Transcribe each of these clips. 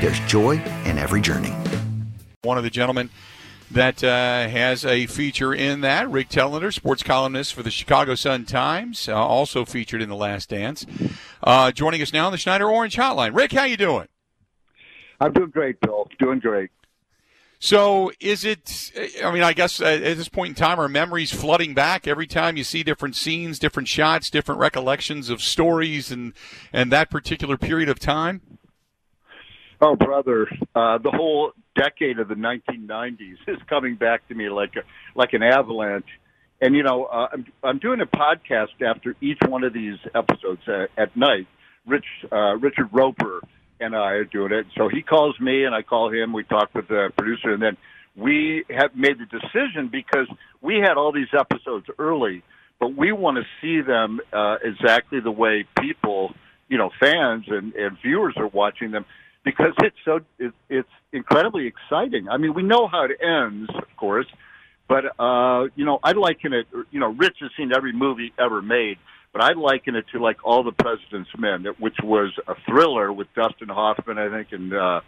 there's joy in every journey. One of the gentlemen that uh, has a feature in that, Rick Telander, sports columnist for the Chicago Sun-Times, uh, also featured in The Last Dance. Uh, joining us now on the Schneider Orange Hotline. Rick, how you doing? I'm doing great, Bill. Doing great. So, is it? I mean, I guess at this point in time, are memories flooding back every time you see different scenes, different shots, different recollections of stories, and and that particular period of time? Oh, brother, uh, the whole decade of the 1990s is coming back to me like a like an avalanche. And you know, uh, I'm I'm doing a podcast after each one of these episodes uh, at night. Rich uh, Richard Roeper and I are doing it. So he calls me and I call him. We talk with the producer and then we have made the decision because we had all these episodes early, but we want to see them uh, exactly the way people, you know, fans and, and viewers are watching them because it's so it, it's incredibly exciting. I mean, we know how it ends, of course, but uh, you know, I liken it. You know, Rich has seen every movie ever made but I liken it to like All the President's Men, which was a thriller with Dustin Hoffman, I think, and uh,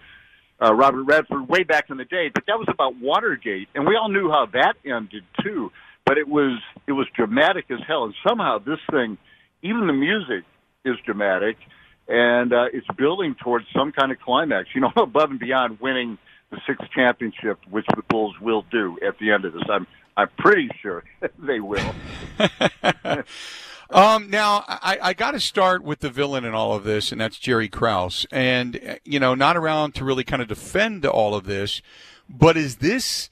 uh, Robert Redford way back in the day. But that was about Watergate, and we all knew how that ended too. But it was it was dramatic as hell, and somehow this thing, even the music, is dramatic, and uh, it's building towards some kind of climax. You know, above and beyond winning the sixth championship, which the Bulls will do at the end of this. I'm I'm pretty sure they will. Um, now, I, I got to start with the villain in all of this, and that's Jerry Krause. And, you know, not around to really kind of defend all of this, but is this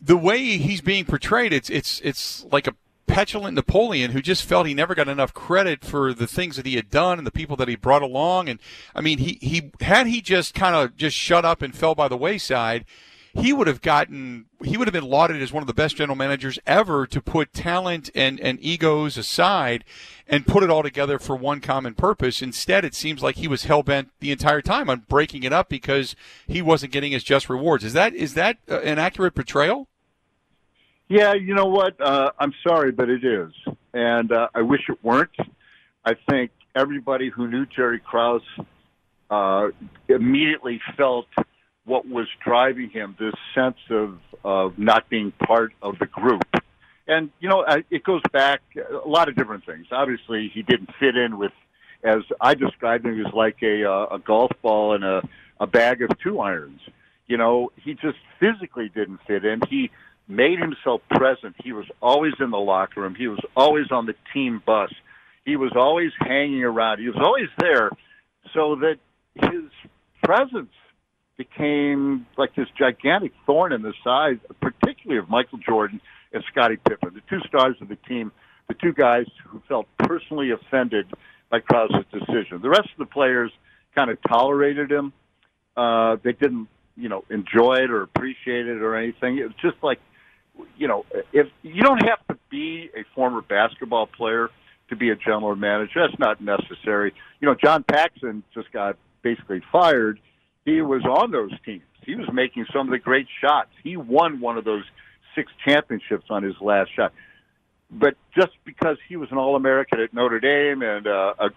the way he's being portrayed? It's, it's, it's like a petulant Napoleon who just felt he never got enough credit for the things that he had done and the people that he brought along. And I mean, he, he had he just kind of just shut up and fell by the wayside, he would have gotten he would have been lauded as one of the best general managers ever to put talent and, and egos aside and put it all together for one common purpose. Instead, it seems like he was hell bent the entire time on breaking it up because he wasn't getting his just rewards. Is that is that uh, an accurate portrayal? Yeah, you know what? Uh, I'm sorry, but it is, and uh, I wish it weren't. I think everybody who knew Jerry Krause uh, immediately felt what was driving him, this sense of, of not being part of the group. And, you know, it goes back a lot of different things. Obviously, he didn't fit in with, as I described him, he was like a, a golf ball and a, a bag of two irons. You know, he just physically didn't fit in. He made himself present. He was always in the locker room. He was always on the team bus. He was always hanging around. He was always there so that his presence became like this gigantic thorn in the side, particularly of Michael Jordan and Scottie Pippen, the two stars of the team, the two guys who felt personally offended by Krause's decision. The rest of the players kind of tolerated him. Uh, they didn't, you know, enjoy it or appreciate it or anything. It was just like, you know, if you don't have to be a former basketball player to be a general manager, that's not necessary. You know, John Paxson just got basically fired he was on those teams. He was making some of the great shots. He won one of those six championships on his last shot. But just because he was an All American at Notre Dame and uh, a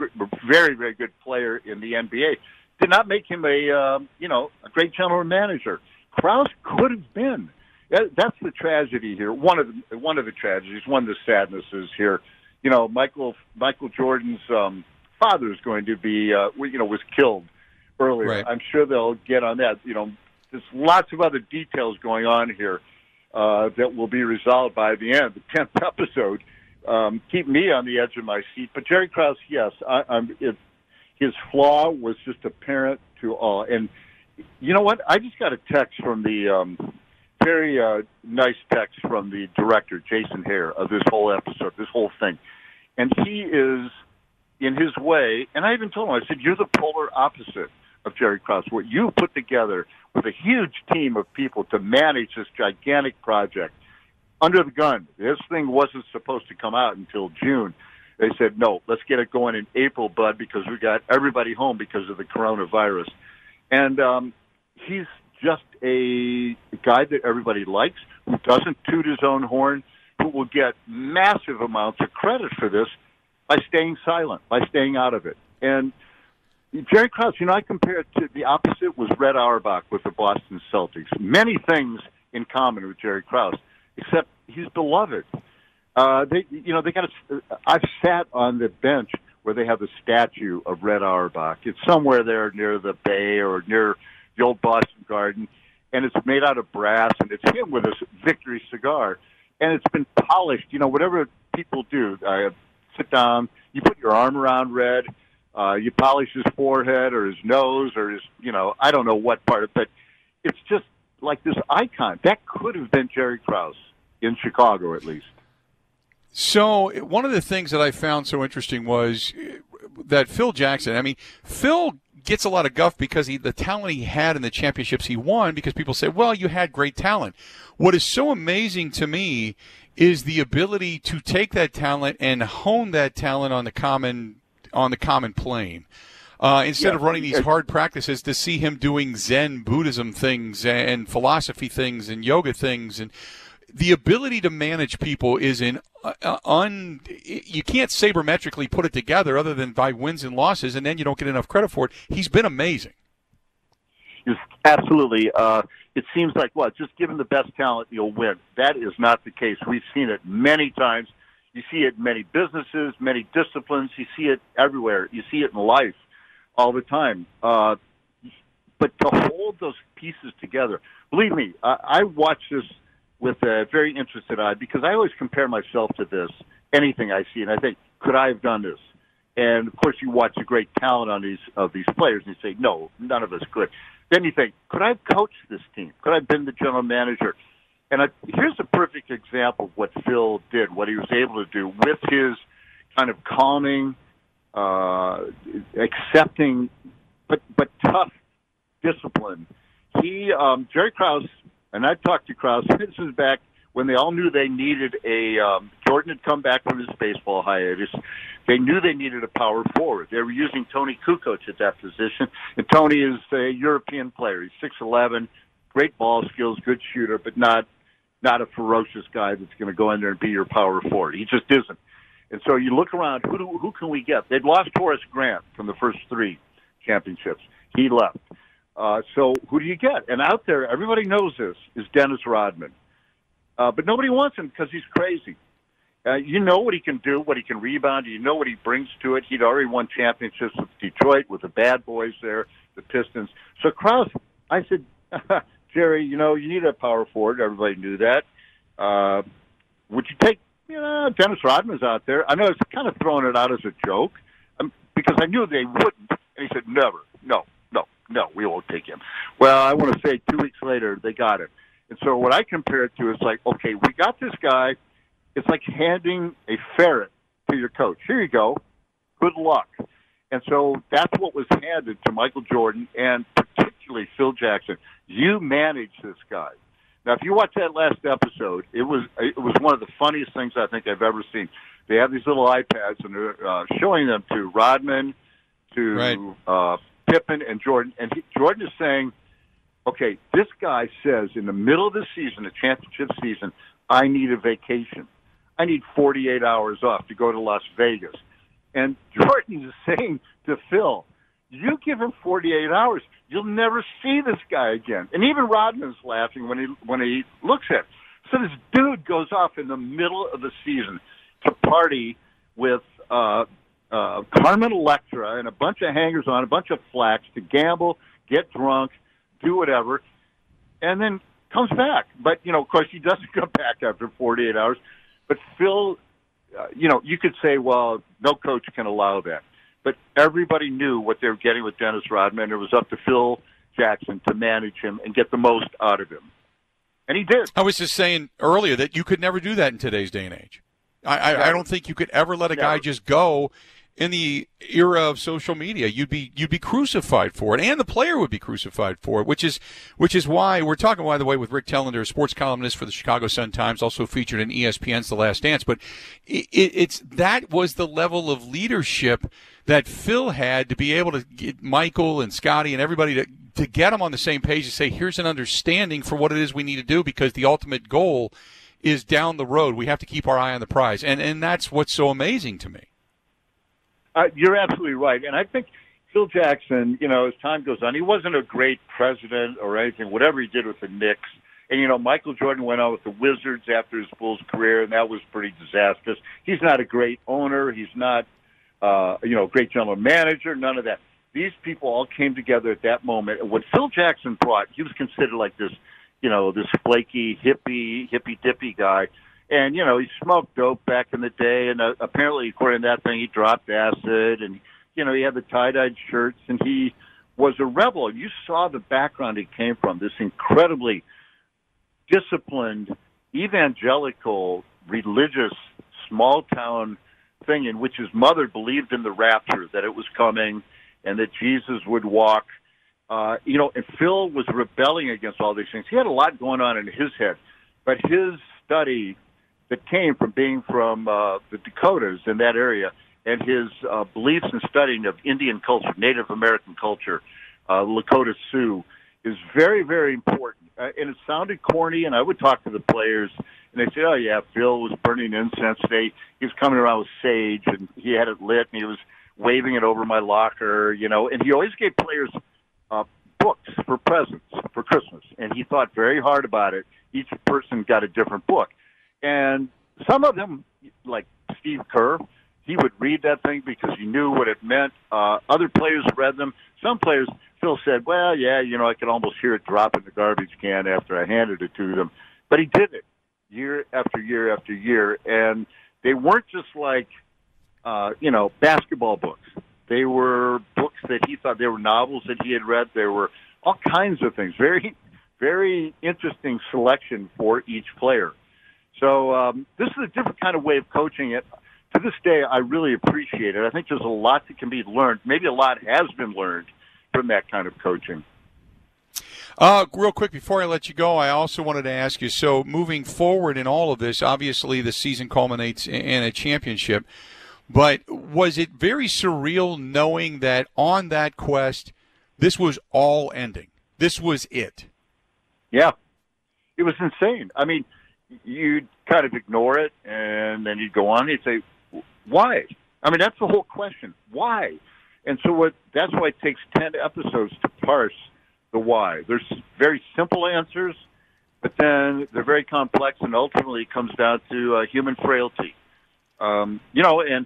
very, very good player in the NBA, did not make him a uh, you know a great general manager. Krause could have been. That's the tragedy here. One of the, one of the tragedies, one of the sadnesses here. You know, Michael Michael Jordan's um, father is going to be uh, you know was killed earlier. Right. I'm sure they'll get on that. You know, there's lots of other details going on here uh, that will be resolved by the end. The tenth episode um, keep me on the edge of my seat. But Jerry Krause, yes, I, I'm. It, his flaw was just apparent to all. And you know what? I just got a text from the um, very uh, nice text from the director Jason Hehir of this whole episode, this whole thing, and he is in his way. And I even told him, I said, "You're the polar opposite of Jerry Krause. What you put together with a huge team of people to manage this gigantic project." Under the gun. This thing wasn't supposed to come out until June they said, no, let's get it going in April, bud, because we got everybody home because of the coronavirus. And um, he's just a guy that everybody likes, who doesn't toot his own horn, who will get massive amounts of credit for this by staying silent, by staying out of it. And Jerry Krause, you know, I compare it to the opposite was Red Auerbach with the Boston Celtics. Many things in common with Jerry Krause, except he's beloved. Uh, they, you know, they got. A, I've sat on the bench where they have the statue of Red Auerbach. It's somewhere there near the bay or near the old Boston Garden, and it's made out of brass, and it's him with his victory cigar, and it's been polished. You know, whatever people do, uh, sit down, you put your arm around Red, uh, you polish his forehead or his nose or his, you know, I don't know what part it. It's just like this icon. That could have been Jerry Krause in Chicago, at least. So one of the things that I found so interesting was that Phil Jackson. I mean, Phil gets a lot of guff because he the talent he had in the championships he won because people say, "Well, you had great talent." What is so amazing to me is the ability to take that talent and hone that talent on the common on the common plane. Uh, instead yeah. of running these hard practices, to see him doing Zen Buddhism things and philosophy things and yoga things and the ability to manage people is in uh, un you can't sabermetrically put it together other than by wins and losses and then you don't get enough credit for it. He's been amazing. Yes, absolutely. Uh, it seems like what just given the best talent you'll win. That is not the case. We've seen it many times. You see it in many businesses many disciplines. You see it everywhere. You see it in life all the time. Uh, but to hold those pieces together believe me I, I watch this with a very interested eye because I always compare myself to this anything I see, and I think, could I have done this? And of course, you watch the great talent on these of these players, and you say, no, none of us could. Then you think, could I have coached this team? Could I have been the general manager? And I, here's a perfect example of what Phil did, what he was able to do with his kind of calming, uh, accepting, but but tough discipline. He um, Jerry Krause and I talked to Krause. This is back when they all knew they needed a um, Jordan had come back from his baseball hiatus. They knew they needed a power forward. They were using Toni Kukoc at that position, and Toni is a European player. He's six eleven, great ball skills, good shooter, but not not a ferocious guy that's going to go in there and be your power forward. He just isn't. And so you look around, who do, who can we get? They'd lost Horace Grant from the first three championships. He left. Uh, so who do you get? And out there, everybody knows this is Dennis Rodman, uh, but nobody wants him because he's crazy. Uh, you know what he can do, what he can rebound. You know what he brings to it. He'd already won championships with Detroit, with the Bad Boys there, the Pistons. So Krause, I said, Jerry, you know you need a power forward. Everybody knew that. Uh, would you take? You know, Dennis Rodman's out there. I know it's kind of throwing it out as a joke um, because I knew they wouldn't. And he said, never, no, no, we won't take him. Well, I want to say two weeks later they got him. And so what I compare it to is like, okay, we got this guy. It's like handing a ferret to your coach. Here you go. Good luck. And so that's what was handed to Michael Jordan and particularly Phil Jackson. You manage this guy. Now, if you watch that last episode, it was it was one of the funniest things I think I've ever seen. They have these little iPads and they're uh, showing them to Rodman, to right. uh, Pippen and Jordan, and he, Jordan is saying, okay, this guy says in the middle of the season, the championship season, I need a vacation. I need 48 hours off to go to Las Vegas. And Jordan is saying to Phil, you give him 48 hours, you'll never see this guy again. And even Rodman's laughing when he when he looks at. It. So this dude goes off in the middle of the season to party with uh, uh, Carmen Electra and a bunch of hangers on, a bunch of flacks to gamble, get drunk, do whatever, and then comes back. But you know, of course, he doesn't come back after 48 hours. But Phil, uh, you know, you could say, well, no coach can allow that. But everybody knew what they were getting with Dennis Rodman. It was up to Phil Jackson to manage him and get the most out of him. And he did. I was just saying earlier that you could never do that in today's day and age. I, I, I don't think you could ever let a guy just go in the era of social media. You'd be you'd be crucified for it, and the player would be crucified for it. Which is which is why we're talking, by the way, with Rick Telander, sports columnist for the Chicago Sun Times, also featured in ESPN's The Last Dance. But it, it's that was the level of leadership that Phil had to be able to get Michael and Scottie and everybody to to get them on the same page and say, here's an understanding for what it is we need to do because the ultimate goal is down the road. We have to keep our eye on the prize, and and that's what's so amazing to me. Uh, you're absolutely right, and I think Phil Jackson, you know, as time goes on, he wasn't a great president or anything. Whatever he did with the Knicks, and you know, Michael Jordan went on with the Wizards after his Bulls career, and that was pretty disastrous. He's not a great owner. He's not, uh, you know, a great general manager. None of that. These people all came together at that moment. And what Phil Jackson brought, he was considered like this, you know, this flaky hippie, hippy dippy guy. And you know, he smoked dope back in the day, and uh, apparently, according to that thing, he dropped acid, and you know, he had the tie-dyed shirts, and he was a rebel. You saw the background he came from, this incredibly disciplined, evangelical, religious, small town thing in which his mother believed in the rapture, that it was coming, and that Jesus would walk. Uh, you know, and Phil was rebelling against all these things. He had a lot going on in his head, but his study that came from being from uh, the Dakotas in that area, and his uh, beliefs and studying of Indian culture, Native American culture, uh, Lakota Sioux, is very, very important. Uh, and it sounded corny, and I would talk to the players, and they say, "Oh yeah, Phil was burning incense today. He was coming around with sage, and he had it lit, and he was waving it over my locker, you know." And he always gave players uh, books for presents for Christmas, and he thought very hard about it. Each person got a different book, and some of them, like Steve Kerr, he would read that thing because he knew what it meant. Uh, other players read them. Some players, Phil said, "Well, yeah, you know, I could almost hear it drop in the garbage can after I handed it to them," but he did it year after year after year, and they weren't just like, uh, you know, basketball books. They were books that he thought they were novels that he had read. There were all kinds of things. Very, very interesting selection for each player. So um, this is a different kind of way of coaching it. To this day, I really appreciate it. I think there's a lot that can be learned. Maybe a lot has been learned from that kind of coaching. Uh, real quick before I let you go, I also wanted to ask you. So, moving forward in all of this, obviously the season culminates in a championship. But was it very surreal knowing that on that quest, this was all ending? This was it. Yeah, it was insane. I mean, you'd kind of ignore it, and then you'd go on. And You'd say, "Why?" I mean, that's the whole question. Why? And so, what? That's why it takes ten episodes to parse the why. There's very simple answers, but then they're very complex, and ultimately it comes down to uh, human frailty. Um, you know, and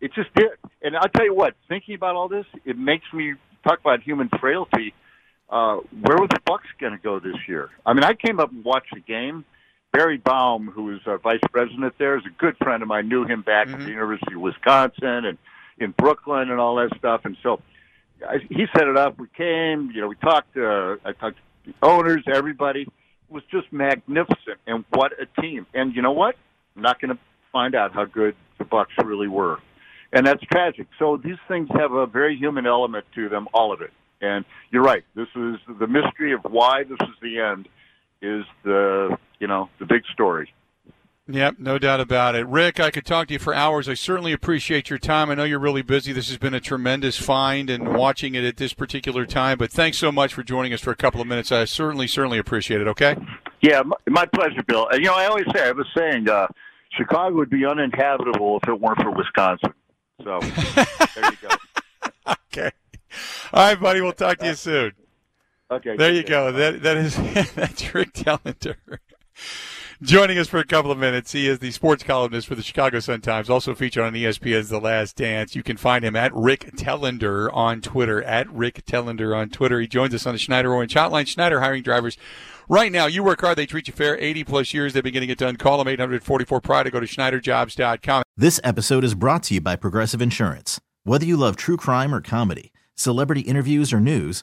it just did. And I'll tell you what, thinking about all this, it makes me talk about human frailty. Uh, where were the Bucks going to go this year? I mean, I came up and watched the game. Barry Baum, who is uh, vice president there, is a good friend of mine. Knew him back at the University of Wisconsin and in Brooklyn and all that stuff. And so I, he set it up. We came. You know, we talked. Uh, I talked to the owners, everybody. It was just magnificent. And what a team! And you know what? I'm not going to find out how good the Bucks really were and that's tragic. So these things have a very human element to them, all of it. And you're right. This is the mystery of why this is the end. Is the you know the big story. Yep, no doubt about it. Rick, I could talk to you for hours. I certainly appreciate your time. I know you're really busy. This has been a tremendous find and watching it at this particular time, but thanks so much for joining us for a couple of minutes. I certainly, certainly appreciate it, okay? Yeah, my pleasure, Bill. You know, I always say, I was saying, uh, Chicago would be uninhabitable if it weren't for Wisconsin. So there you go. okay. All right, buddy. We'll talk to you soon. Okay. There you go. That that is that's Rick Telander. Joining us for a couple of minutes, he is the sports columnist for the Chicago Sun Times, also featured on ESPN's The Last Dance. You can find him at Rick Telander on Twitter, at Rick Telander on Twitter. He joins us on the Schneider Orange Hotline. Schneider hiring drivers right now. You work hard, they treat you fair. 80 plus years, they've been getting it done. Call them 844 Pride or go to SchneiderJobs.com. This episode is brought to you by Progressive Insurance. Whether you love true crime or comedy, celebrity interviews or news,